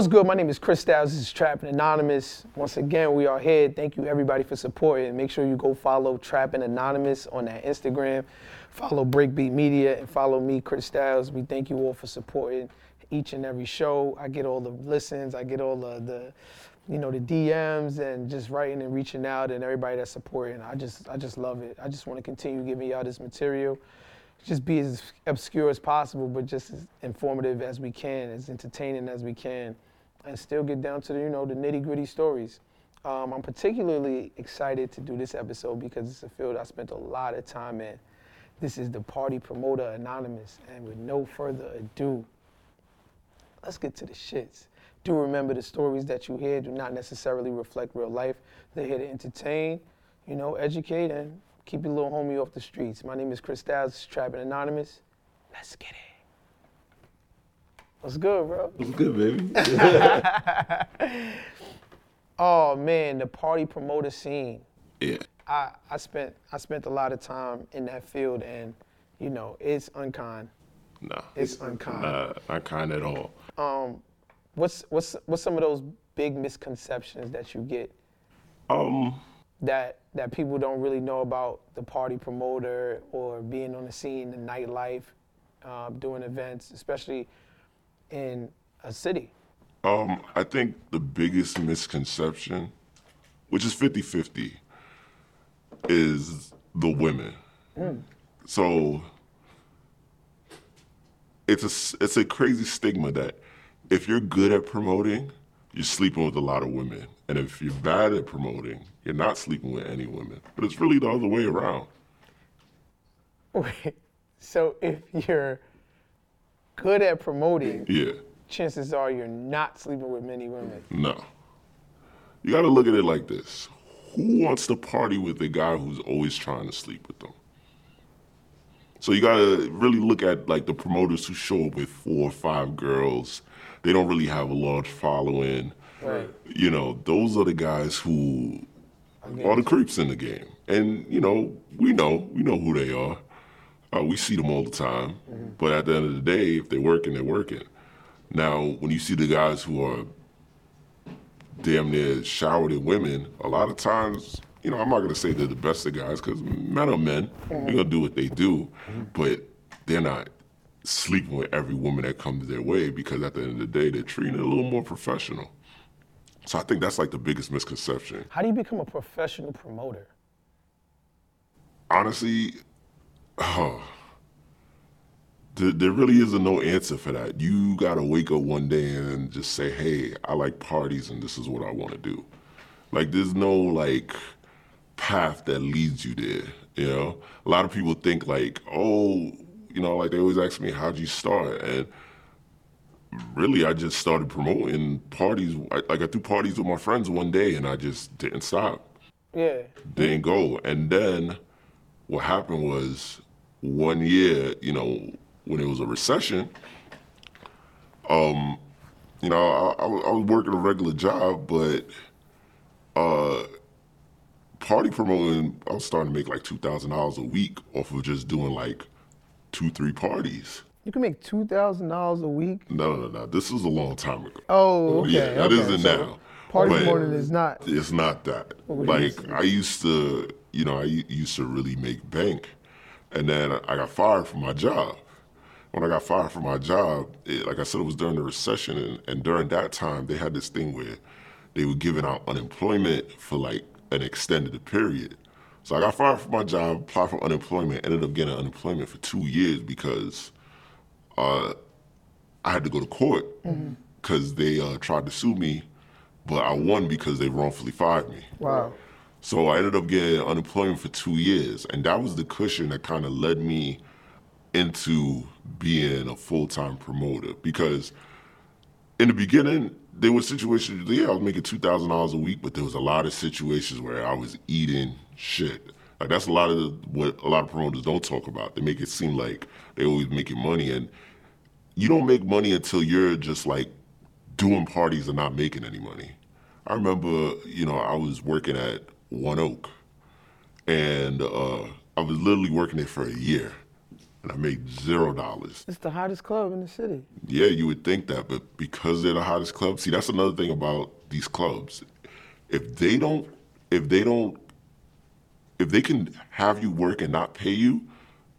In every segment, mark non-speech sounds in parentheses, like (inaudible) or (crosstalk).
What's good? My name is Chris Styles. This is Trapping Anonymous. Once again, we are here. Thank you everybody for supporting. Make sure you go follow Trapping Anonymous on that Instagram. Follow Breakbeat Media and follow me, Chris Styles. We thank you all for supporting each and every show. I get all the listens. I get all the, the you know, the DMs and just writing and reaching out and everybody that's supporting. I just I just love it. I just want to continue giving y'all this material. Just be as obscure as possible, but just as informative as we can, as entertaining as we can and still get down to the, you know, the nitty gritty stories. Um, I'm particularly excited to do this episode because it's a field I spent a lot of time in. This is the Party Promoter Anonymous, and with no further ado, let's get to the shits. Do remember the stories that you hear do not necessarily reflect real life. They're here to entertain, you know, educate, and keep your little homie off the streets. My name is Chris Styles, Trapping Anonymous. Let's get it. What's good, bro? What's good, baby? (laughs) (laughs) oh man, the party promoter scene. yeah. I, I spent I spent a lot of time in that field, and you know it's unkind. No. It's unkind. Nah, not kind at all. Um, what's what's what's some of those big misconceptions that you get Um, that that people don't really know about the party promoter or being on the scene, the nightlife, uh, doing events, especially in a city? um, I think the biggest misconception, which is 50-50, is the women. So it's a it's a crazy stigma that if you're good at promoting, you're sleeping with a lot of women, and if you're bad at promoting, you're not sleeping with any women. But it's really the other way around. (laughs) Wait, so if you're good at promoting, Yeah. chances are you're not sleeping with many women. No. You got to look at it like this. Who wants to party with a guy who's always trying to sleep with them? So you got to really look at like the promoters who show up with four or five girls. They don't really have a large following. Right. You know, those are the guys who are the creeps in the game. And, you know, we know, we know who they are. Uh, we see them all the time. Mm-hmm. But at the end of the day, if they're working, they're working. Now, when you see the guys who are damn near showered in women, a lot of times, you know, I'm not gonna say they're the best of guys because men are men. Mm-hmm. They're gonna do what they do, mm-hmm. but they're not sleeping with every woman that comes their way because at the end of the day, they're treating it a little more professional. So I think that's like the biggest misconception. How do you become a professional promoter? honestly, oh, there, there really isn't no answer for that. You gotta wake up one day and just say, "Hey, I like parties, and this is what I want to do." Like, there's no like path that leads you there. You know, a lot of people think like, "Oh, you know," like they always ask me, "How'd you start?" and really, I just started promoting parties. I- Like I threw parties with my friends one day, and I just didn't stop Yeah. didn't go. And then what happened was one year, you know, when it was a recession, um, you know, I, I, was- I was working a regular job, but uh, party promoting, I was starting to make like two thousand dollars a week off of just doing like two, three parties. You can make two thousand dollars a week. No, no, no. This was a long time ago. Oh, okay. Yeah, that okay. isn't So now. Party But- promoting is not. It's not that. Like? I used to, you know, I used to really make bank, and then I got fired from my job. When I got fired from my job, it, like I said, it was during the recession, and, and during that time, they had this thing where they were giving out unemployment for like an extended period. So I got fired from my job, applied for unemployment, ended up getting unemployment for two years because uh, I had to go to court because they uh, tried to sue me, but I won because they wrongfully fired me. Wow. So I ended up getting unemployment for two years, and that was the cushion that kind of led me into being a full time promoter. Because in the beginning, there were situations, yeah, I was making two thousand dollars a week, but there was a lot of situations where I was eating shit. Like that's a lot of the, what a lot of promoters don't talk about. They make it seem like they always making money, and you don't make money until you're just like doing parties and not making any money. I remember, you know, I was working at 1 OAK, and uh, I was literally working there for a year, and I made zero dollars. It's the hottest club in the city. Yeah, you would think that, but because they're the hottest club, see, that's another thing about these clubs. If they don't, if they don't, if they can have you work and not pay you,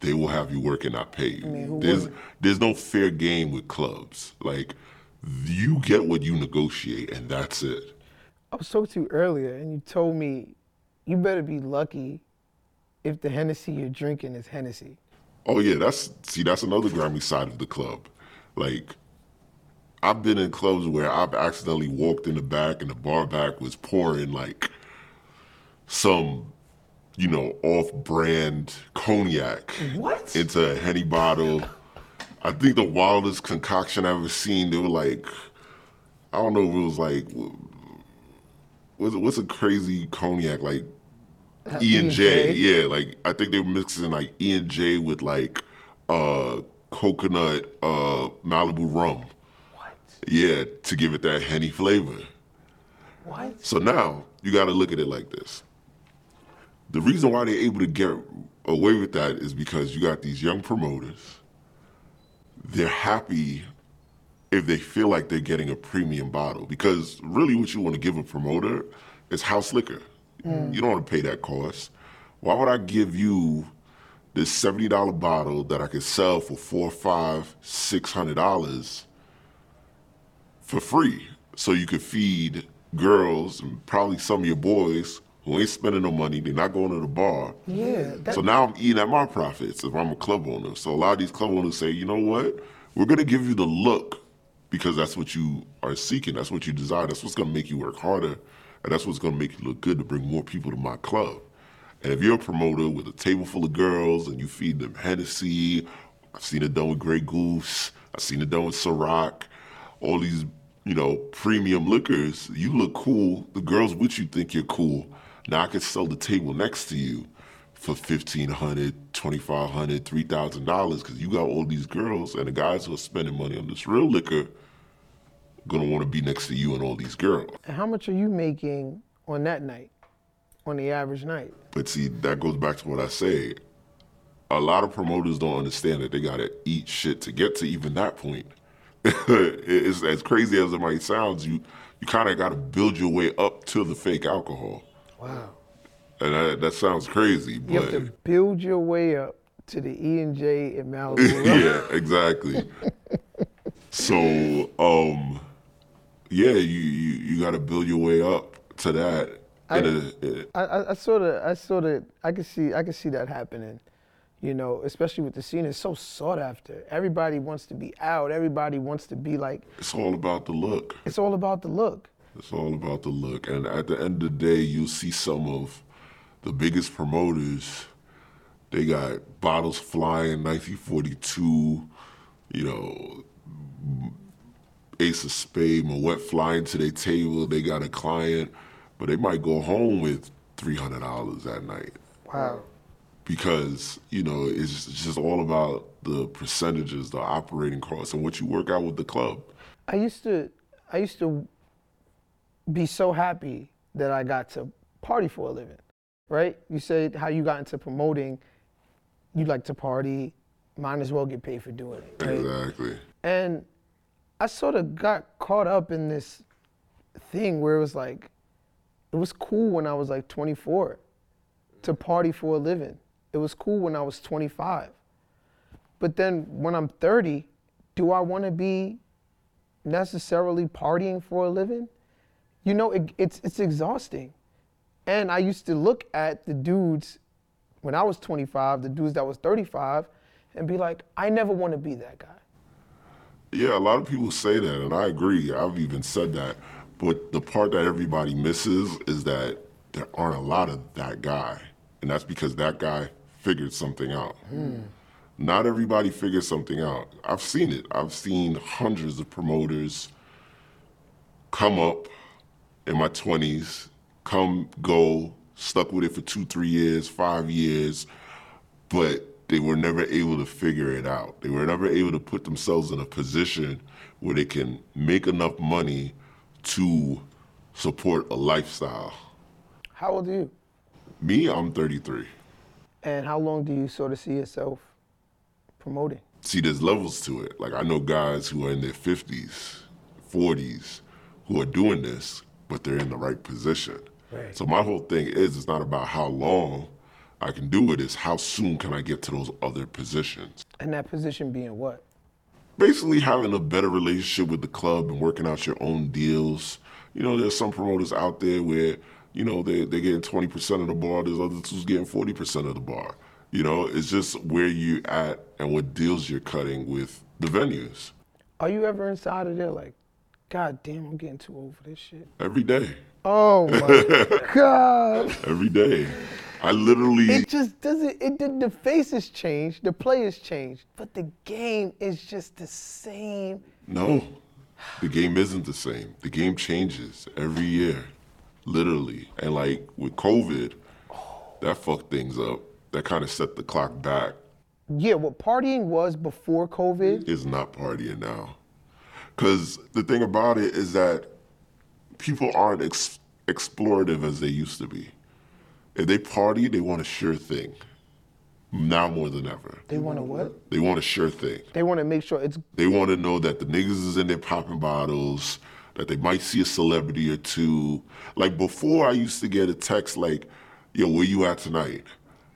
they will have you work and not pay you. who there's wouldn't? there's no fair game with clubs. Like you get what you negotiate, and that's it. I was talking to you earlier, and you told me you better be lucky if the Hennessy you're drinking is Hennessy. Oh yeah, that's see, that's another grimy side of the club. Like I've been in clubs where I've accidentally walked in the back and the bar back was pouring like some, you know, off-brand cognac What? into a henny bottle. I think the wildest concoction I've ever seen. They were like, I don't know if it was like, what's what's a crazy cognac like E and J? Yeah, like I think they were mixing like E and J with like uh coconut uh Malibu rum. What? Yeah, to give it that henny flavor. What? So now you got to look at it like this. The reason why they're able to get away with that is because you got these young promoters. They're happy if they feel like they're getting a premium bottle because really what you want to give a promoter is house liquor. Mm. You don't want to pay that cost. Why would I give you this seventy dollar bottle that I could sell for four, five, six hundred dollars for free so you could feed girls and probably some of your boys who ain't spending no money, they're not going to the bar. Yeah. That, So now I'm eating at my profits if I'm a club owner. So a lot of these club owners say, you know what? We're gonna give you the look because that's what you are seeking. That's what you desire. That's what's gonna make you work harder, and that's what's gonna make you look good to bring more people to my club. And if you're a promoter with a table full of girls and you feed them Hennessy, I've seen it done with Grey Goose, I've seen it done with Ciroc, all these, you know, premium liquors, you look cool. The girls with you think you're cool. Now I could sell the table next to you for $1,500, $2,500, $3,000 because you got all these girls and the guys who are spending money on this real liquor gonna want to be next to you and all these girls. and how much are you making on that night? On the average night? But see, that goes back to what I say. A lot of promoters don't understand that they gotta eat shit to get to even that point. (laughs) it's as crazy as it might sound. You you kind of gotta build your way up to the fake alcohol, Wow. and that, that sounds crazy, but You have to build your way up to the E and J in (laughs) Malibu. yeah, exactly. (laughs) so, um, yeah, you, you you got to build your way up to that. in a- I, I, I sort of, I sort of, I can see, I can see that happening. You know, especially with the scene, it's so sought after. Everybody wants to be out. Everybody wants to be like. it's all about the look. It's all about the look. It's all about the look. And at the end of the day, you'll see some of the biggest promoters. They got bottles flying, 1942, you know, Ace of Spade, Moet flying to their table. They got a client, but they might go home with $300 that night Wow. because, you know, it's it's just all about the percentages, the operating costs, and what you work out with the club. I used to, I used to be so happy that I got to party for a living, right? You said how you got into promoting. You like to party, might as well get paid for doing it. Right? Exactly. And I sort of got caught up in this thing where it was like, it was cool when I was like 24 to party for a living. It was cool when I was 25. But then when I'm 30, do I want to be necessarily partying for a living? you know, it, it's it's exhausting. And I used to look at the dudes when I was 25, the dudes that was 35, and be like, I never want to be that guy. Yeah, a lot of people say that, and I agree. I've even said that. But the part that everybody misses is that there aren't a lot of that guy. And that's because that guy figured something out. Hmm. Not everybody figures something out. I've seen it. I've seen hundreds of promoters come up in my 20s, come, go, stuck with it for two, three years, five years, but they were never able to figure it out. They were never able to put themselves in a position where they can make enough money to support a lifestyle. How old are you? Me, I'm 33. And how long do you sort of see yourself promoting? See, there's levels to it. Like, I know guys who are in their 50s, 40s, who are doing this, but they're in the right position. Right. So, my whole thing is, it's not about how long I can do it's how soon can I get to those other positions. And that position being what? basically having a better relationship with the club and working out your own deals. You know, there's some promoters out there where, you know, they, they're getting 20% of the bar, there's others who's getting 40% of the bar. You know, it's just where you at and what deals you're cutting with the venues Are you ever inside of there like, God damn, I'm getting too old for this shit? every day. Oh my (laughs) God. Every day. I literally, It just doesn't, it did, the faces change, the players change, but the game is just the same. no, the game isn't the same. The game changes every year, literally. And like with COVID, that fucked things up. That kind of set the clock back. Yeah, what partying was before COVID, is not partying now. Because the thing about it is that people aren't ex- explorative as they used to be. If they party, they want a sure thing. Now more than ever. they want a what? They want a sure thing. They want to make sure it's They want to know that the niggas is in there popping bottles, that they might see a celebrity or two. Like before, I used to get a text like, yo, where you at tonight?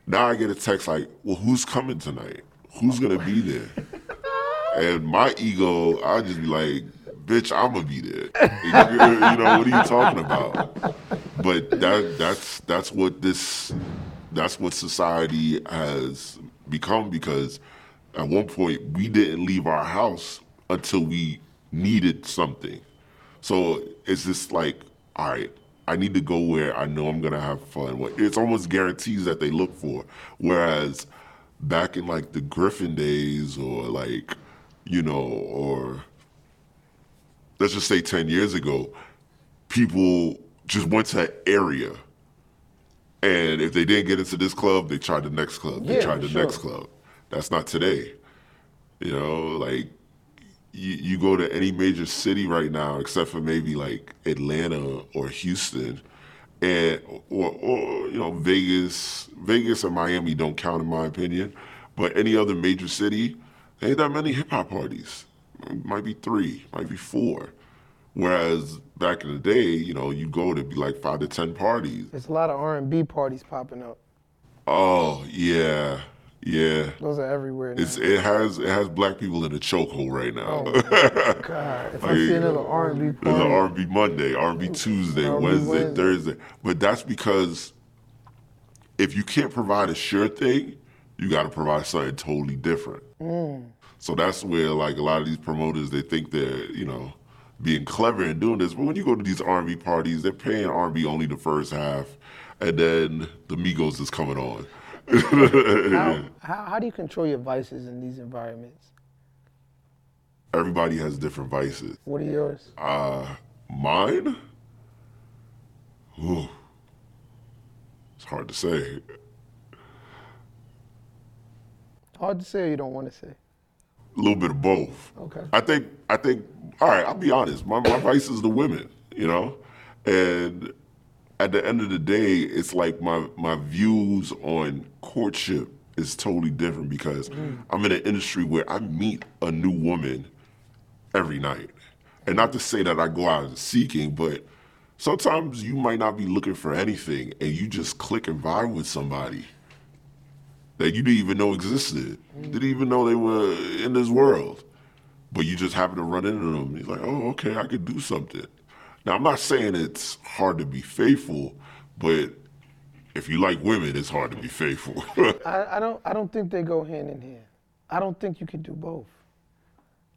Now I get a text like, well, who's coming tonight? Who's going to be there? (laughs) And my ego, I'll just be like, bitch, I'm going to be there. (laughs) you know, what are you talking about? But that that's that's what this that's what society has become because at one point we didn't leave our house until we needed something. So it's just like, all right, I need to go where I know I'm gonna have fun. It's almost guarantees that they look for. Whereas back in like the Griffin days or like, you know, or let's just say 10 years ago, people just went to an area. And if they didn't get into this club, they tried the next club. They Yeah, tried the sure. next club. That's not today. You know, like you, you go to any major city right now, except for maybe like Atlanta or Houston, and or, or you know Vegas. Vegas and Miami don't count in my opinion, but any other major city, there ain't that many hip hop parties. Might be three, might be four. Whereas back in the day, you know, you go to be like five to ten parties. there's a lot of R&B parties popping up. Oh yeah, yeah. Those are everywhere now. It's it has it has black people in a chokehold right now. Oh (laughs) God, if I see another R&B There's an R&B Monday, R&B Tuesday, R&B Wednesday, Wednesday. Thursday. But that's because if you can't provide a sure thing, you got to provide something totally different. Mm. So that's where like a lot of these promoters they think they're you know being clever and doing this, but when you go to these R&B parties, they're paying R&B only the first half, and then the Migos is coming on. how, (laughs) how, how do you control your vices in these environments? Everybody has different vices. What are yours? Uh, mine? Ooh. It's hard to say. Hard to say or you don't want to say? A little bit of both. Okay. I think, I think, all right, I'll be honest. My, my vice is the women, you know? And at the end of the day, it's like my, my views on courtship is totally different because mm. I'm in an industry where I meet a new woman every night. And not to say that I go out seeking, but sometimes you might not be looking for anything and you just click and vibe with somebody that you didn't even know existed, didn't even know they were in this world. But you just happen to run into them. He's like, oh, okay, I could do something. Now, I'm not saying it's hard to be faithful, but if you like women, it's hard to be faithful. (laughs) I, I don't I don't think they go hand in hand. I don't think you could do both.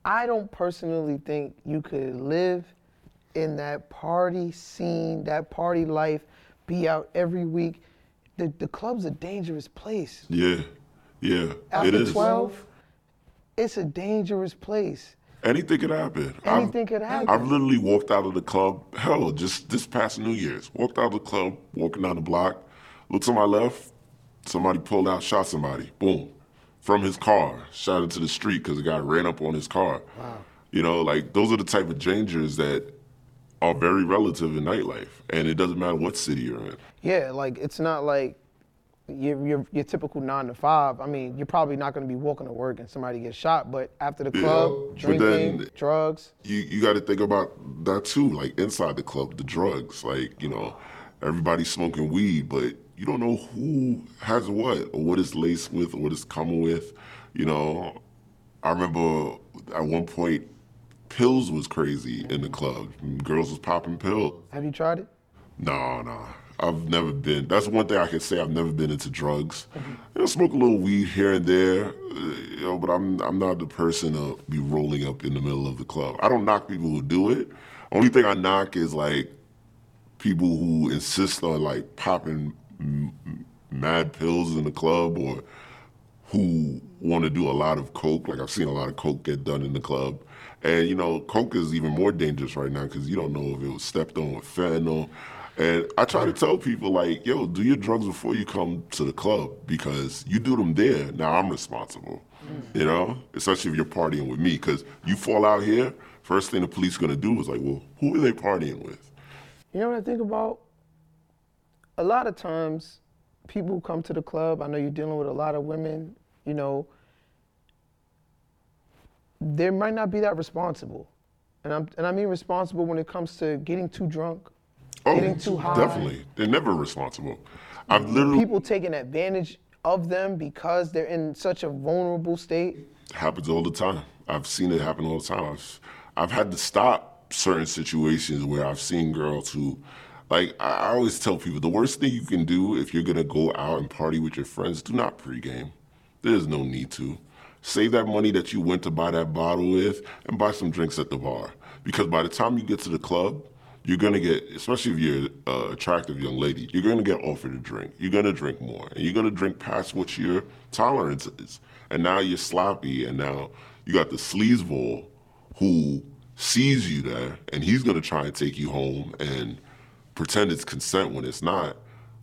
I don't personally think you could live in that party scene, that party life, be out every week. The the club's a dangerous place. yeah, yeah, it After is. 12, it's a dangerous place. Anything could happen. Anything I've, could happen. I've literally walked out of the club. Hell, just this past New Year's, walked out of the club, walking down the block, looked to my left, somebody pulled out, shot somebody. Boom, from his car, shot into the street because the guy ran up on his car. Wow. You know, like those are the type of dangers that are very relative in nightlife, and it doesn't matter what city you're in. Yeah, like it's not like your your, your typical nine to five. I mean, you're probably not going to be walking to work and somebody gets shot, but after the club, but drinking, then- drugs. you you got to think about that too. Like inside the club, the drugs. Like you know, everybody's smoking weed, but you don't know who has what or what it's laced with or what it's coming with. You know, I remember at one point, pills was crazy in the club. Girls was popping pills. Have you tried it? No, no. I've never been. That's one thing I can say. I've never been into drugs. You know, smoke a little weed here and there, uh, you know, but I'm I'm not the person to be rolling up in the middle of the club. I don't knock people who do it. Only thing I knock is like people who insist on like popping mad pills in the club or who want to do a lot of coke. Like I've seen a lot of coke get done in the club, and you know, coke is even more dangerous right now because you don't know if it was stepped on with fentanyl. And I try to tell people like, yo, do your drugs before you come to the club because you do them there. Now I'm responsible, you know, especially if you're partying with me because you fall out here. First thing the police gonna do is like, well, who are they partying with? You know what I think about? A lot of times, people come to the club, I know you're dealing with a lot of women, you know, they might not be that responsible. And, I'm, and I mean responsible when it comes to getting too drunk, Oh, Getting too high. definitely. They're never responsible. I've literally people taking advantage of them because they're in such a vulnerable state. happens all the time. I've seen it happen all the time. I've, I've had to stop certain situations where I've seen girls who, like, I I always tell people the worst thing you can do if you're gonna go out and party with your friends, do not pregame. There's no need to. Save that money that you went to buy that bottle with and buy some drinks at the bar. Because by the time you get to the club, you're gonna get, especially if you're an attractive young lady, you're gonna get offered a drink. You're gonna drink more, and you're gonna drink past what your tolerance is. And now you're sloppy, and now you got the sleazeball who sees you there, and he's gonna try and take you home and pretend it's consent when it's not.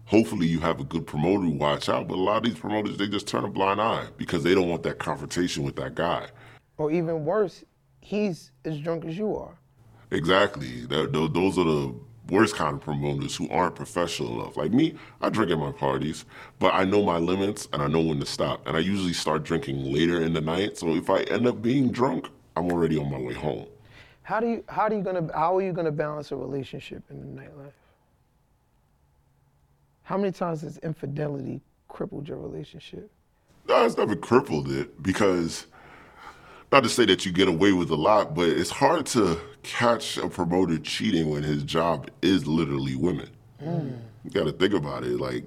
Hopefully, you have a good promoter who watch out, but a lot of these promoters they just turn a blind eye because they don't want that confrontation with that guy. Or even worse, he's as drunk as you are. Exactly. That, those are the worst kind of promoters who aren't professional enough. Like me, I drink at my parties, but I know my limits and I know when to stop. And I usually start drinking later in the night. So if I end up being drunk, I'm already on my way home. How do you how do you gonna how are you gonna balance a relationship in the nightlife? How many times has infidelity crippled your relationship? No, it's never crippled it because, not to say that you get away with a lot, but it's hard to catch a promoter cheating when his job is literally women. You got to think about it. Like,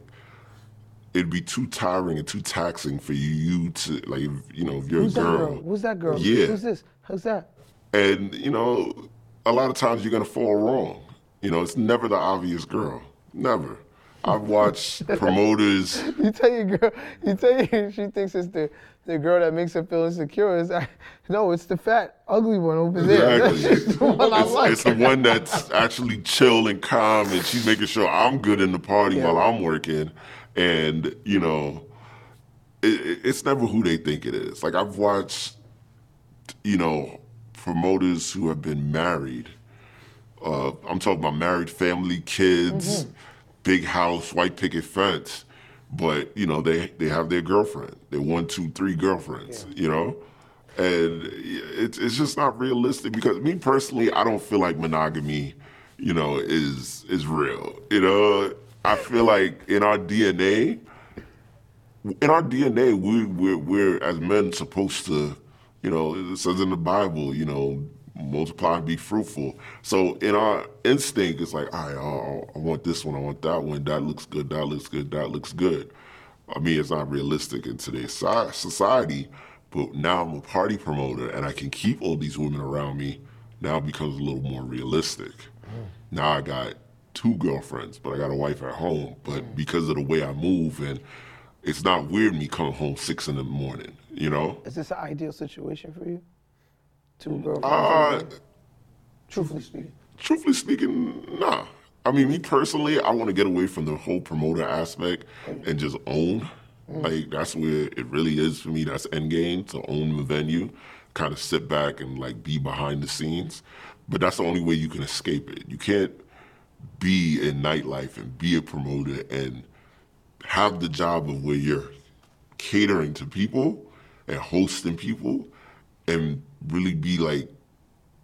it'd be too tiring and too taxing for you to, like, if, you know, if you're Who's a that girl. girl? Who's that girl? Yeah. Who's this? Who's that? And, you know, a lot of times you're going to fall wrong. You know, it's never the obvious girl. Never. I've watched promoters. (laughs) You tell your girl, you tell you (laughs) she thinks it's the, the girl that makes her feel insecure. It's, (laughs) no, it's the fat, ugly one over there. Exactly. The one it's, like. it's the one that's actually chill and calm, and she's making sure I'm good in the party Yeah. while I'm working. And you know, it- it's never who they think it is. Like I've watched, you know, promoters who have been married. Uh, I'm talking about married family, kids, Mm-hmm. Big house, white picket fence. But you know, they they have their girlfriend. They're one, two, three girlfriends. You know, and it's it's just not realistic because me personally, I don't feel like monogamy, you know, is is real. You know, I feel like in our DNA, in our DNA, we we're, we're as men supposed to, you know, it says in the Bible, you know, multiply and be fruitful. So in our instinct, it's like, all right, oh, I want this one, I want that one. That looks good. That looks good. That looks good. I mean, it's not realistic in today's society. But now I'm a party promoter, and I can keep all these women around me. Now it becomes a little more realistic. Mm. Now I got two girlfriends, but I got a wife at home. But mm. because of the way I move, and it's not weird me coming home six in the morning. You know? Is this an ideal situation for you? Two girlfriends. Uh, truthfully speaking. Truthfully speaking, nah. I mean, me personally, I want to get away from the whole promoter aspect and just own. Mm. Like that's where it really is for me. That's end game to own the venue, kind of sit back and like be behind the scenes. But that's the only way you can escape it. You can't be in nightlife and be a promoter and have the job of where you're catering to people and hosting people and really be like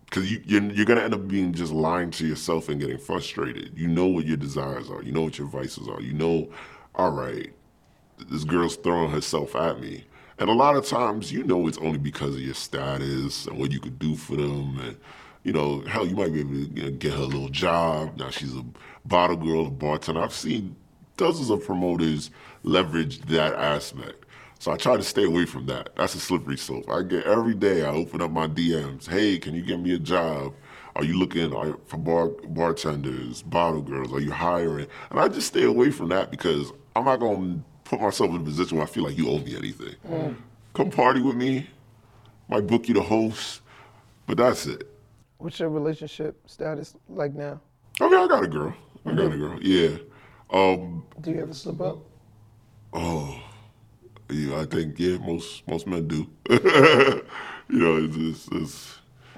because you, you're, you're going to end up being just lying to yourself and getting frustrated. You know what your desires are. You know what your vices are. You know, all right, this girl's throwing herself at me. And a lot of times, you know, it's only because of your status and what you could do for them. And, you know, hell, you might be able to you know, get her a little job. Now she's a bottle girl, a bartender. I've seen dozens of promoters leverage that aspect. So I try to stay away from that. That's a slippery slope. I get every day. I open up my DMs. Hey, can you get me a job? Are you looking for bar, bartenders, bottle girls? Are you hiring? And I just stay away from that because I'm not gonna put myself in a position where I feel like you owe me anything. Mm. Come party with me. Might book you to host, but that's it. What's your relationship status like now? Okay, I got a girl. I got a girl. Yeah. Um, Do you ever slip up? Oh, yeah. I think yeah. Most most men do. (laughs) you know, it's, it's, it's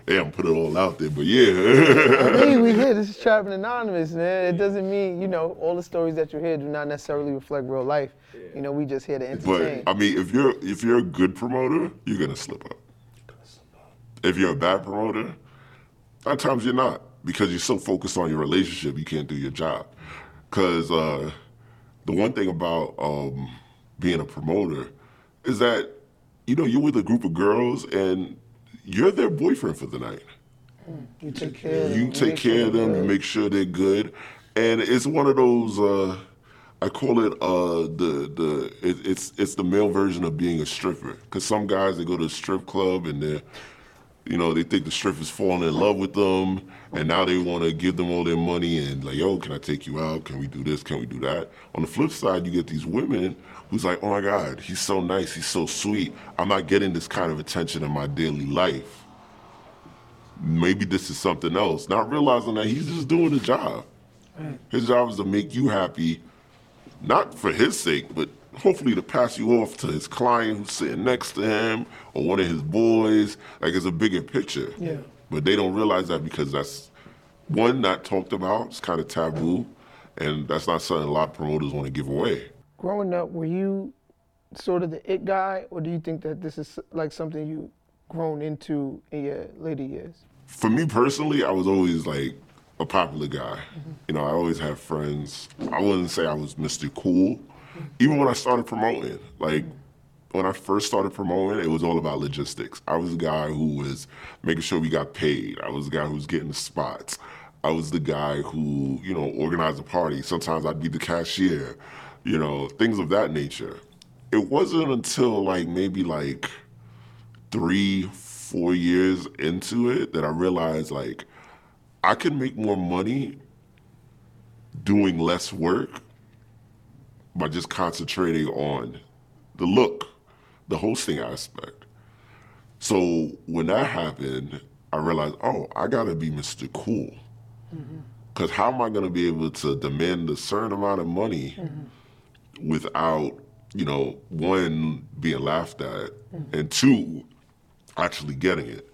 yeah, I'm put it all out there, but yeah. I (laughs) mean, we hear this is Trapping Anonymous, man. It doesn't mean, you know, all the stories that you hear do not necessarily reflect real life. Yeah. You know, we just here to entertain. But I mean, if you're if you're a good promoter, you're gonna slip up. If you're a bad promoter, at times you're not because you're so focused on your relationship, you can't do your job. Because uh, the one thing about um, being a promoter is that you know you're with a group of girls and you're their boyfriend for the night. You take care of them. You take care of them, you make sure they're good. And it's one of those uh, I call it uh, the the it, it's it's the male version of being a stripper. Cause some guys they go to a strip club and they're you know, they think the strippers falling in love with them, and now they want to give them all their money and like, yo, can I take you out? Can we do this? Can we do that? On the flip side, you get these women who's like, oh my God, he's so nice, he's so sweet. I'm not getting this kind of attention in my daily life. Maybe this is something else. Not realizing that he's just doing a job. His job is to make you happy, not for his sake, but hopefully to pass you off to his client who's sitting next to him or one of his boys. Like it's a bigger picture. Yeah. But they don't realize that because that's one not talked about. It's kind of taboo, and that's not something a lot of promoters want to give away growing up, were you sort of the it guy, or do you think that this is like something you grown into in your later years? For me personally, I was always like a popular guy. Mm-hmm. You know, I always had friends. I wouldn't say I was Mr. Cool. Mm-hmm. Even when I started promoting, like when I first started promoting, it was all about logistics. I was the guy who was making sure we got paid. I was the guy who was getting the spots. I was the guy who, you know, organized the party. Sometimes I'd be the cashier you know, things of that nature. It wasn't until like maybe like three, four years into it that I realized like I can make more money doing less work by just concentrating on the look, the hosting aspect. So when that happened, I realized, oh, I gotta be Mr. Cool. Because mm-hmm. how am I gonna be able to demand a certain amount of money mm-hmm without, you know, one, being laughed at, mm-hmm. and two, actually getting it.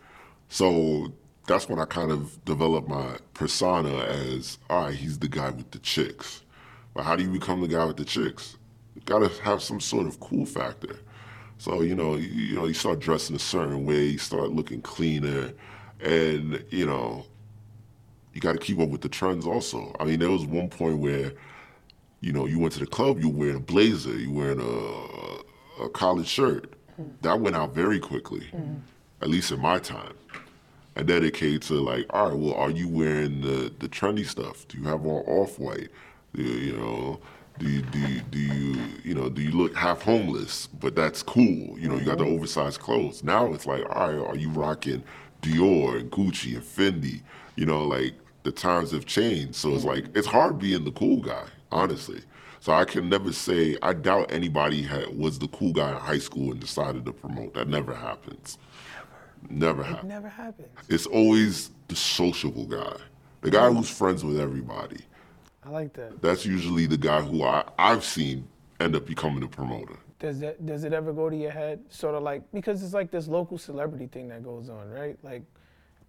So that's when I kind of developed my persona as, all right, he's the guy with the chicks. But how do you become the guy with the chicks? You gotta have some sort of cool factor. So, you know, you, you know, you start dressing a certain way, you start looking cleaner, and, you know, you gotta keep up with the trends also. I mean, there was one point where you know, you went to the club, you were wearing a blazer, you were wearing a, a collared shirt. Mm-hmm. That went out very quickly, mm-hmm. at least in my time. It came to like, all right, well, are you wearing the, the trendy stuff? Do you have on off white? You know, do you, do you, do you you know do you look half homeless? But that's cool. You know, you got the oversized clothes. Now it's like, all right, are you rocking Dior and Gucci and Fendi? You know, like the times have changed. So it's like it's hard being the cool guy, honestly. So I can never say I doubt anybody had, was the cool guy in high school and decided to promote. That never happens. Never It happens. never happens. It's always the sociable guy, the guy who's friends with everybody. I like that. That's usually the guy who I, I've seen end up becoming a promoter. Does that does it ever go to your head? Sort of like because it's like this local celebrity thing that goes on, right? Like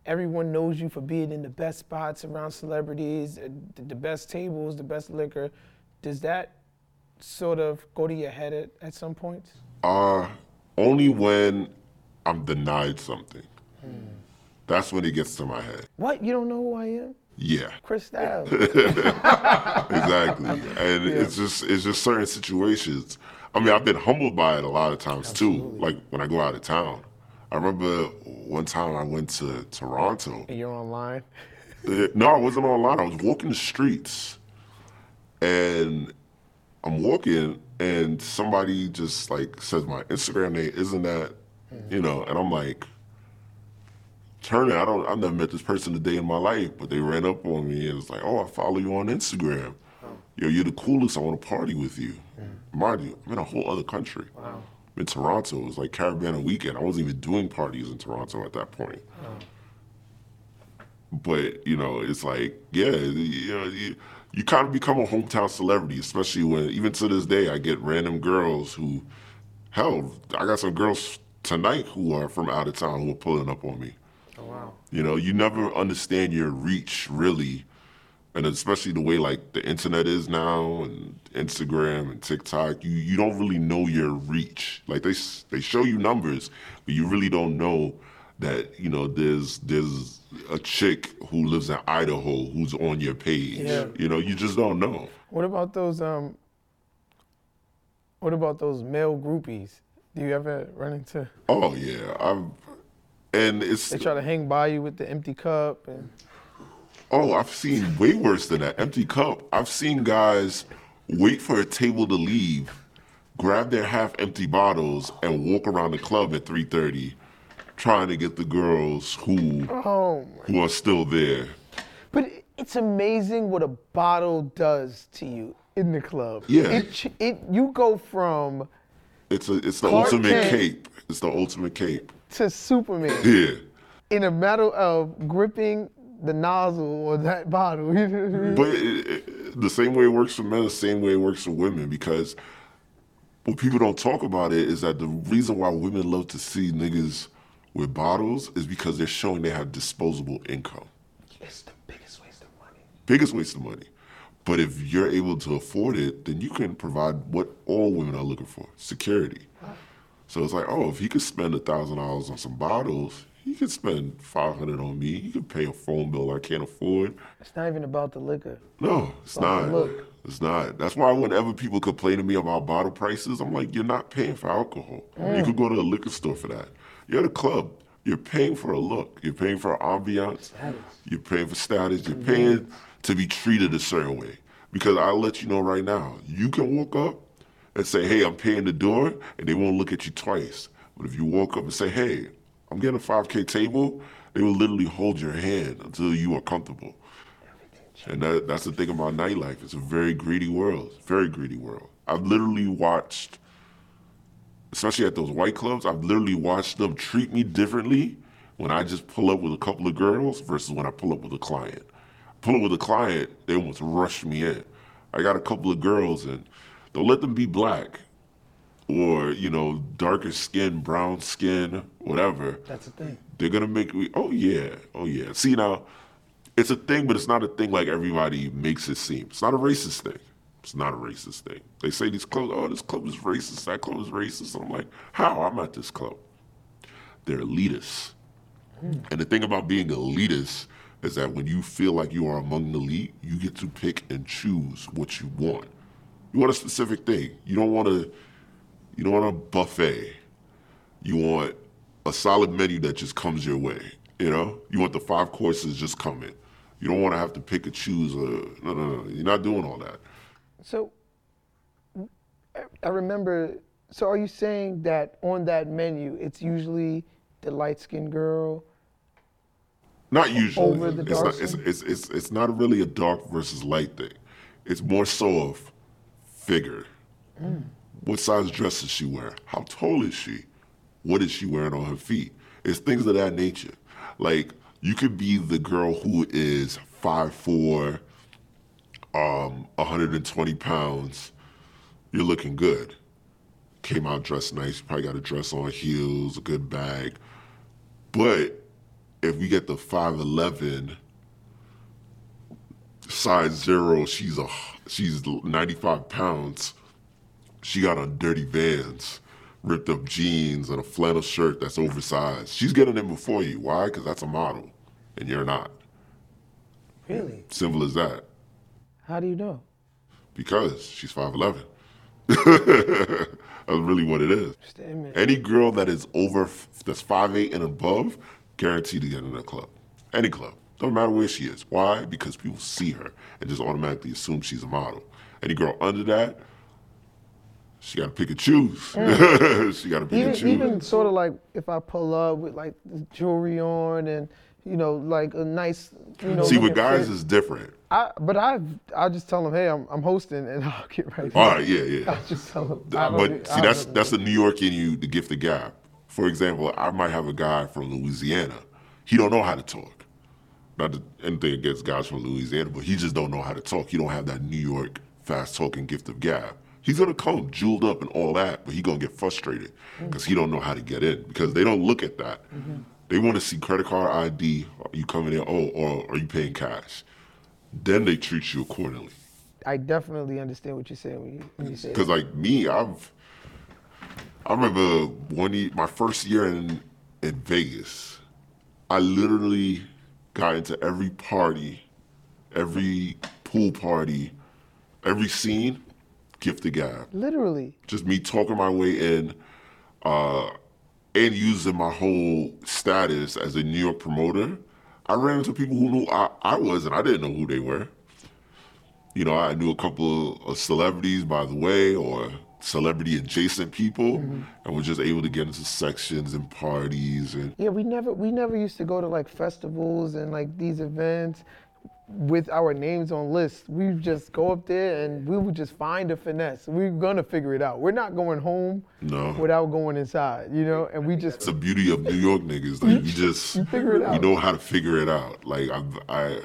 everyone knows you for being in the best spots around celebrities, uh, the, the best tables, the best liquor. Does that sort of go to your head at, at some points? Uh, only when I'm denied something. That's when it gets to my head. What? You don't know who I am? Yeah, Chris Styles. (laughs) exactly. (laughs) And it's just it's just certain situations. I mean, I've been humbled by it a lot of times too. Like when I go out of town. I remember one time I went to Toronto. and you're online. No, I wasn't online. I was walking the streets, and I'm walking, and somebody just like says my Instagram name isn't that, hmm. you know, and I'm like, turning. I don't. I've never met this person a day in my life, but they ran up on me and was like, "Oh, I follow you on Instagram. Oh. Yo, you're the coolest. I want to party with you." Hmm. Mind you, I'm in a whole other country. I'm in Toronto. It was like Caribbean weekend. I wasn't even doing parties in Toronto at that point oh. but you know, it's like, yeah, you know, you, you kind of become a hometown celebrity, especially when even to this day I get random girls who, hell, I got some girls tonight who are from out of town who are pulling up on me. Oh wow. You know, you never understand your reach really, and especially the way like the internet is now and Instagram and TikTok. You you don't really know your reach. Like they they show you numbers, but you really don't know that you know there's there's a chick who lives in Idaho who's on your page. Yeah. You know, you just don't know. What about those um what about those male groupies? Do you ever run into Oh yeah, I've and it's they try to hang by you with the empty cup and Oh, I've seen way worse than that. Empty cup. I've seen guys wait for a table to leave, grab their half-empty bottles, and walk around the club at 3:30, trying to get the girls who oh who are still there. But it's amazing what a bottle does to you in the club. Yeah. It, ch- it you go from It's a it's the Clark ultimate Kent. cape. It's the ultimate cape. to Superman Yeah. in a matter of gripping the nozzle or that (laughs) bottle. You know what I mean? But it, it, the same way it works for men, the same way it works for women, because what people don't talk about it is that the reason why women love to see niggas with bottles is because they're showing they have disposable income. It's the biggest waste of money. Biggest waste of money. But if you're able to afford it, then you can provide what all women are looking for security. So it's like, oh, if he could spend a thousand dollars on some bottles, he could spend five hundred on me. He could pay a phone bill I can't afford. It's not even about the liquor. No, it's not. look. It's not. That's why whenever people complain to me about bottle prices, I'm like, you're not paying for alcohol. You mm. could go to a liquor store for that. You're at a club. You're paying for a look. You're paying for ambiance. Status. You're paying for status. You're mm-hmm. paying to be treated a certain way. Because I'll let you know right now, you can walk up and say, hey, I'm paying the door, and they won't look at you twice. But if you walk up and say, hey, I'm getting a 5K table, they will literally hold your hand until you are comfortable. And that, that's the thing about nightlife. It's a very greedy world. Very greedy world. I've literally watched, especially at those white clubs, I've literally watched them treat me differently when I just pull up with a couple of girls versus when I pull up with a client. Pull up with a client, they almost rush me in. I got a couple of girls and don't let them be black or, you know, darker skin, brown skin, whatever That's the thing. they're gonna make me oh yeah oh yeah. See now it's a thing but it's not a thing like everybody makes it seem. It's not a racist thing. It's not a racist thing. They say these clubs oh this club is racist that club is racist. And i'm like how? I'm at this club they're elitists. Hmm. And the thing about being elitist is that when you feel like you are among the elite you get to pick and choose what you want. You want a specific thing. You don't want to you don't want a buffet you want a solid menu that just comes your way. You know, you want the five courses just coming. You don't want to have to pick and choose. Or, no, no, no. You're not doing all that. So I remember. So are you saying that on that menu, it's usually the light skinned girl? Not usually. Over the it's, dark not, it's, it's, it's, it's not really a dark versus light thing. It's more so of figure. Mm. What size dress does she wear? How tall is she? What is she wearing on her feet? It's things of that nature. Like you could be the girl who is 5'4", um, 120 pounds. You're looking good. Came out dressed nice. You probably got a dress on, heels, a good bag. But if we get the 5'11", size zero, she's a she's 95 pounds. She got on dirty Vans, ripped up jeans, and a flannel shirt that's oversized. She's getting in before you. Why? Because that's a model, and you're not. Really? Simple as that. How do you know? Because she's 5'11". (laughs) that's really what it is. Any girl that is over, that's 5'8 and above, guaranteed to get in a club. Any club. Doesn't matter where she is. Why? Because people see her and just automatically assume she's a model. Any girl under that, she got to pick and choose. (laughs) she got to pick Even, and choose. even sort of like if I pull up with like jewelry on and you know like a nice you know. See, with guys, fit. it's different. I but I I just tell them hey I'm I'm hosting and (laughs) I'll get right. All right, yeah, yeah. I'll just tell them. I But I see, that's that's the New York in you, the gift of gap. For example, I might have a guy from Louisiana. He don't know how to talk. Not anything against guys from Louisiana, but he just don't know how to talk. He don't have that New York fast talking gift of gab. He's gonna come jeweled up and all that, but he gonna get frustrated mm-hmm. because he don't know how to get in because they don't look at that. Mm-hmm. They want to see credit card ID. Are you coming in? Oh, or are you paying cash? Then they treat you accordingly. I definitely understand what you're saying when you when you say. Because like me, I've I remember one year, my first year in in Vegas, I literally got into every party, every pool party, every scene, gift the gab. Literally. Just me talking my way in, uh, and using my whole status as a New York promoter. I ran into people who knew I, I was, and I didn't know who they were. You know, I knew a couple of celebrities by the way, or celebrity adjacent people, and was just able to get into sections and parties and Yeah, we never we never used to go to like festivals and like these events with our names on lists. We just go up there and we would just find a finesse. We're gonna figure it out. We're not going home No. without going inside, you know. And we just It's the beauty of New York niggas. Like you just (laughs) You figure it You out. know how to figure it out. Like I, I,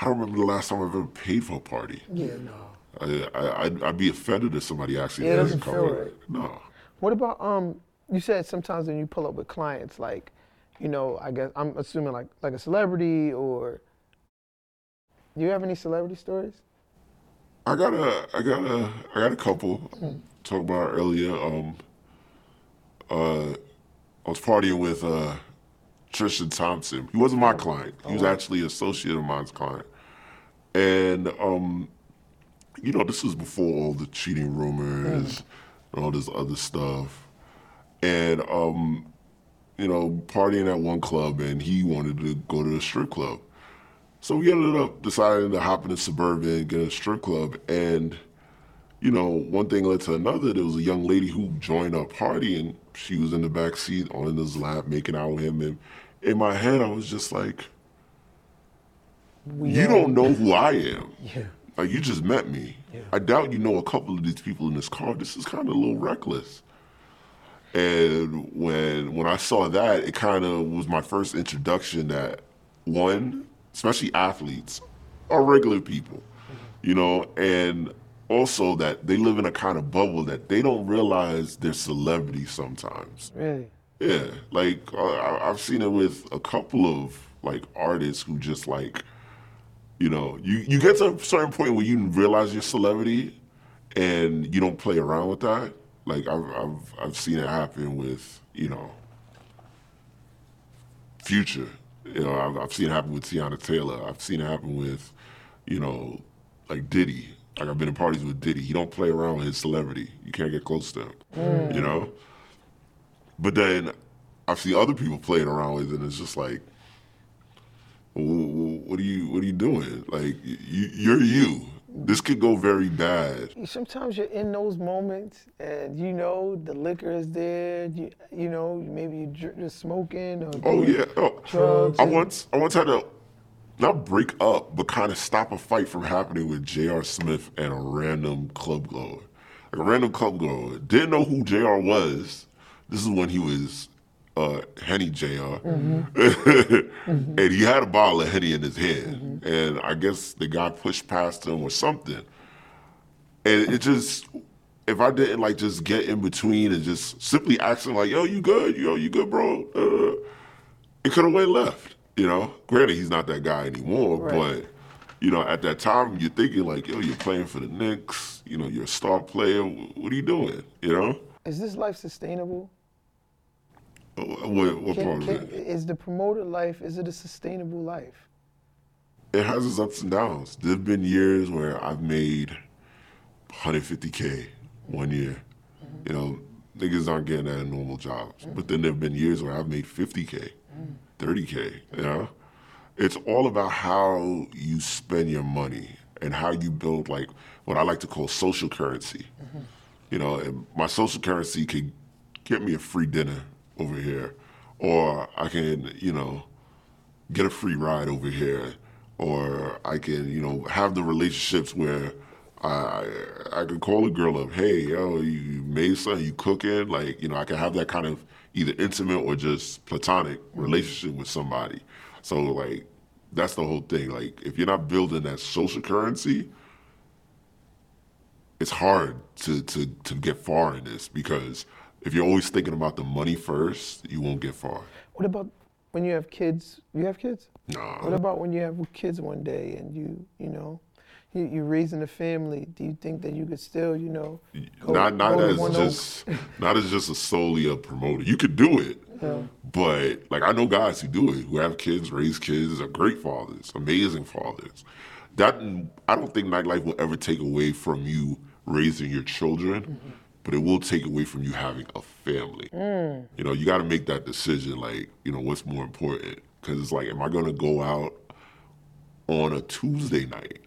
I don't remember the last time I've ever paid for a party. yeah no. I, I, I'd, I'd be offended if somebody actually Yeah, doesn't cover it. right. No. What about um? You said sometimes when you pull up with clients, like, you know, I guess I'm assuming like like a celebrity or. Do you have any celebrity stories? I got a, I got a, I got a couple. Talked about earlier. Um, uh, I was partying with uh, Tristan Thompson. He wasn't my client. He was actually an associate of mine's client. And um, you know, this was before all the cheating rumors and all this other stuff. And um, you know, partying at one club, and he wanted to go to a strip club. So we ended up deciding to hop in a suburban, get a strip club, and you know, one thing led to another. There was a young lady who joined our party, and she was in the back seat on his lap, making out with him. And in my head, I was just like, "You don't know who I am. (laughs) Yeah. Like you just met me. I doubt you know a couple of these people in this car. This is kind of a little reckless." And when when I saw that, it kind of was my first introduction that one, especially athletes, are regular people, you know, and also that they live in a kind of bubble that they don't realize they're celebrities sometimes. Really? Yeah, like uh, I- I've seen it with a couple of like artists who just like, you know, you you get to a certain point where you realize you're a celebrity, and you don't play around with that. Like I've I've I've seen it happen with you know, Future. You know, I've, I've seen it happen with Teyana Taylor. I've seen it happen with, you know, like Diddy. Like I've been in parties with Diddy. He don't play around with his celebrity. You can't get close to him. Mm. You know. But then I've seen other people playing around with it, and it's just like, what are you what are you doing? Like you, you're you. This could go very bad. Sometimes you're in those moments, and you know the liquor is there. You, you know maybe you're just smoking or oh yeah. Oh, drugs. I once I once had to not break up, but kind of stop a fight from happening with J.R. Smith and a random club goer. Like a random club goer didn't know who J.R. was. This is when he was uh, Henny junior mm-hmm. (laughs) and he had a bottle of Henny in his hand, mm-hmm. and I guess the guy pushed past him or something, and it just. If I didn't like just get in between and just simply asking like, "Yo, you good? Yo, you good, bro?" Uh, it could have went left. You know, granted he's not that guy anymore, right. but you know, at that time you're thinking like, "Yo, you're playing for the Knicks. You know, you're a star player. What are you doing?" You know. Is this life sustainable? What, what can, part can? Is the promoter life, is it a sustainable life? It has its ups and downs. There have been years where I've made 150K one year. Mm-hmm. You know, niggas aren't getting that in normal jobs. Mm-hmm. But then there have been years where I've made 50K, mm-hmm. 30K, you know? It's all about how you spend your money and how you build, like, what I like to call social currency. Mm-hmm. You know, and my social currency could get me a free dinner over here, or I can, you know, get a free ride over here, or I can, you know, have the relationships where I I can call a girl up, hey, yo, you made something, you cooking, like, you know, I can have that kind of either intimate or just platonic relationship with somebody. So like that's the whole thing. Like if you're not building that social currency, it's hard to to to get far in this because if you're always thinking about the money first, you won't get far. What about when you have kids? You have kids? Nah. What about when you have kids one day and you, you know, you, you're raising a family? Do you think that you could still, you know, go, not not as just (laughs) not as just a solely a promoter. You could do it, yeah. but like I know guys who do it, who have kids, raise kids, are great fathers, amazing fathers. That I don't think nightlife will ever take away from you raising your children. Mm-hmm but it will take away from you having a family. Mm. You know, you got to make that decision. Like, you know, what's more important? Because it's like, am I going to go out on a Tuesday night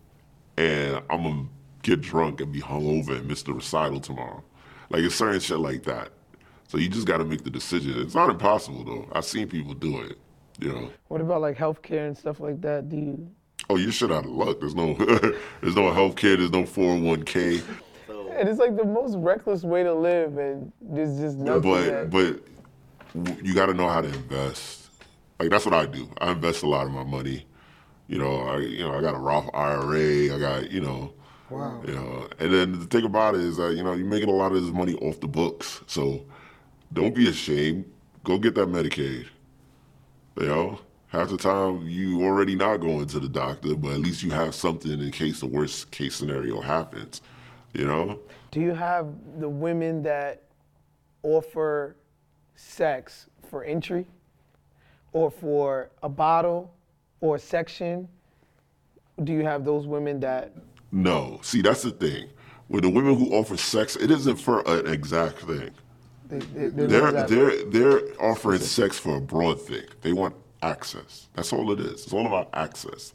and I'm gonna get drunk and be hungover and miss the recital tomorrow? Like, it's certain shit like that. So you just got to make the decision. It's not impossible though. I've seen people do it. You know. What about like healthcare and stuff like that? Do you? Oh, you're shit out of luck. There's no, (laughs) there's no healthcare. There's no 401k. And it's like the most reckless way to live, and there's just nothing. But but you got to know how to invest. Like that's what I do. I invest a lot of my money. You know, I you know I got a Roth IRA. I got you know. Wow. You know, and then the thing about it is that you know you're making a lot of this money off the books, so don't be ashamed. Go get that Medicaid. You know, half the time you already not going to the doctor, but at least you have something in case the worst case scenario happens you know? Do you have the women that offer sex for entry or for a bottle or a section? Do you have those women that? No. See, that's the thing. With the women who offer sex, it isn't for an exact thing. They, they, they're they're, they're, they're offering sex for a broad thing. They want access. That's all it is. It's all about access.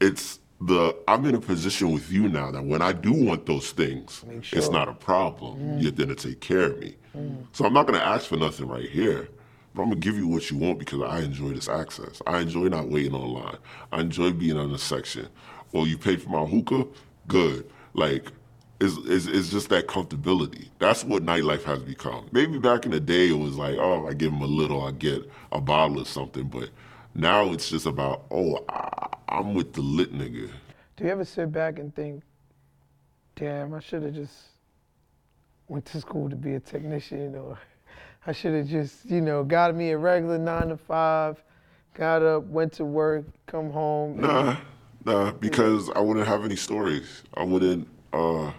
It's the I'm in a position with you now that when I do want those things, sure. it's not a problem. Mm. You're gonna take care of me. Mm. So I'm not gonna ask for nothing right here. But I'm gonna give you what you want because I enjoy this access. I enjoy not waiting online. I enjoy being on the section. Well, you pay for my hookah? Good. Like it's, it's, it's, just that comfortability. That's what nightlife has become. Maybe back in the day, it was like, oh, I give them a little, I get a bottle or something. But now it's just about, oh, I, I'm with the lit nigga. Do you ever sit back and think, damn, I should have just went to school to be a technician or I should have just, you know, got me a regular nine to five, got up, went to work, come home. Nah, nah, because I wouldn't have any stories. I wouldn't uh,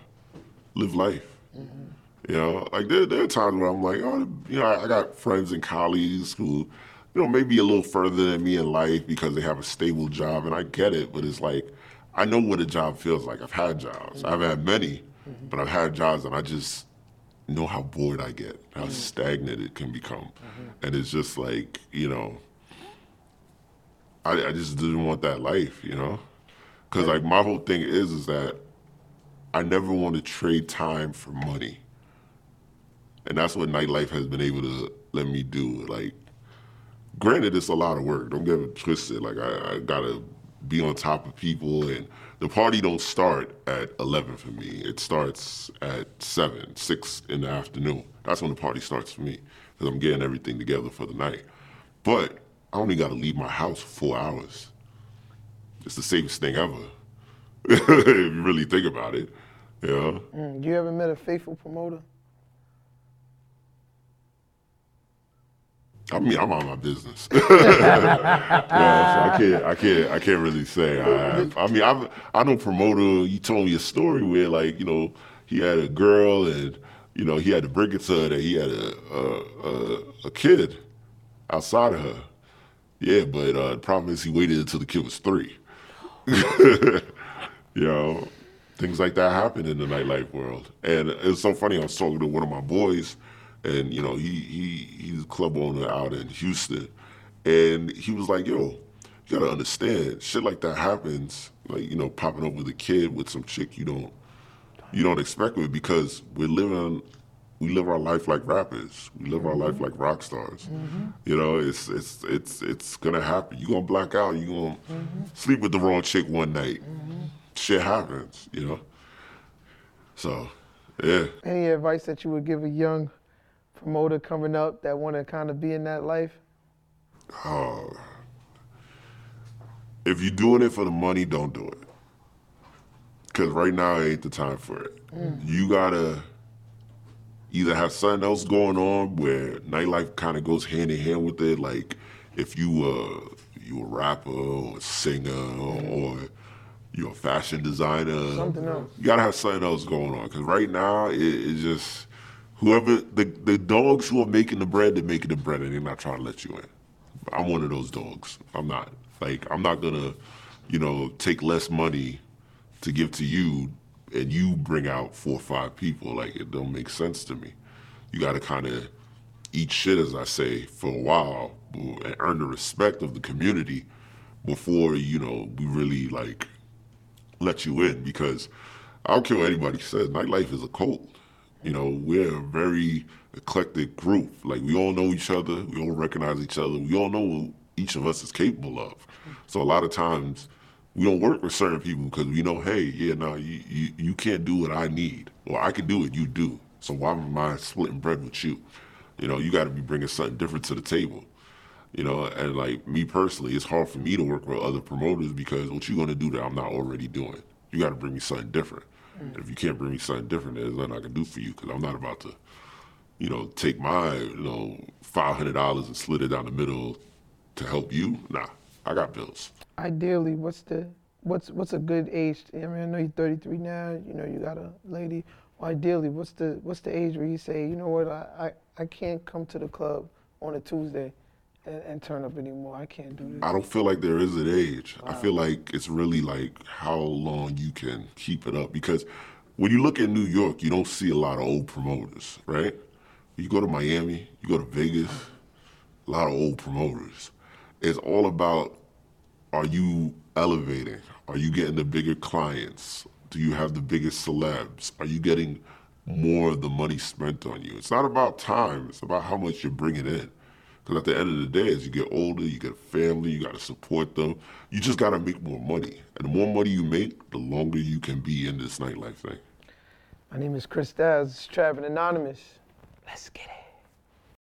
live life. Mm-hmm. You know, like there, there are times where I'm like, oh, you know, I, I got friends and colleagues who you know, maybe a little further than me in life because they have a stable job, and I get it. But it's like I know what a job feels like. I've had jobs. I've had many, mm-hmm. but I've had jobs, and I just know how bored I get, how mm-hmm. stagnant it can become, mm-hmm. and it's just like you know. I, I just didn't want that life, you know. Because like my whole thing is is that I never want to trade time for money, and that's what nightlife has been able to let me do. Like, granted, it's a lot of work. Don't get it twisted. Like I, I gotta be on top of people, and the party don't start at eleven for me. It starts at seven, six in the afternoon. That's when the party starts for me because I'm getting everything together for the night. But I only got to leave my house for four hours. It's the safest thing ever, (laughs) if you really think about it. Yeah. Mm, you ever met a faithful promoter? I mean, I'm on my business. (laughs) (laughs) yeah, so I can't, I can't, I can't really say. I. I mean, I, I know promoter. You told me a story where, like, you know, he had a girl, and you know, he had to break it to her that he had a a, a, a kid outside of her. Yeah, but uh, the problem is he waited until the kid was three. (laughs) you know, things like that happen in the nightlife world. And it's so funny. I was talking to one of my boys, and you know, he he he's a club owner out in Houston, and he was like, "Yo, you gotta understand, shit like that happens. Like you know, popping up with a kid with some chick you don't you don't expect it because we're living we live our life like rappers. We live our life mm-hmm. like rock stars. Mm-hmm. You know, it's it's it's it's gonna happen. You're gonna black out. You're gonna mm-hmm. sleep with the wrong chick one night. Mm-hmm. Shit happens. You know. So, yeah. Any advice that you would give a young promoter coming up that want to kind of be in that life? Oh, if you're doing it for the money, don't do it. Cause right now ain't the time for it. Mm. You gotta either have something else going on where nightlife kind of goes hand in hand with it. Like if you uh you a rapper or a singer or you're a fashion designer, something else. You gotta have something else going on because right now it, it's just whoever the the dogs who are making the bread, they're making the bread and they're not trying to let you in. I'm one of those dogs. I'm not like I'm not gonna, you know, take less money to give to you and you bring out four or five people, like it don't make sense to me. You got to kind of eat shit, as I say, for a while and earn the respect of the community before you know we really like let you in. Because I don't care what anybody says, nightlife is a cult. You know, we're a very eclectic group. Like we all know each other, we all recognize each other, we all know what each of us is capable of. So a lot of times we don't work with certain people because we know, hey, yeah, no, you, you, you can't do what I need, or I can do what you do. So why am I splitting bread with you? You know, you got to be bringing something different to the table. You know, and like me personally, it's hard for me to work with other promoters because what you are gonna do that I'm not already doing? You got to bring me something different. Mm. If you can't bring me something different, there's nothing I can do for you because I'm not about to, you know, take my you know five hundred dollars and split it down the middle to help you. Nah, I got bills. Ideally, what's the what's what's a good age? I mean, I know you're 33 now. You know, you got a lady. Well, ideally, what's the what's the age where you say, you know what, I I, I can't come to the club on a Tuesday and, and turn up anymore. I can't do this. I don't feel like there is an age. Wow. I feel like it's really like how long you can keep it up because when you look at New York, you don't see a lot of old promoters, right? You go to Miami, you go to Vegas, a lot of old promoters. It's all about are you elevating? Are you getting the bigger clients? Do you have the biggest celebs? Are you getting more of the money spent on you? It's not about time, it's about how much you're bringing in. Because at the end of the day, as you get older, you get a family, you got to support them. You just got to make more money. And the more money you make, the longer you can be in this nightlife thing. My name is Chris Styles, Trapping Anonymous. Let's get it.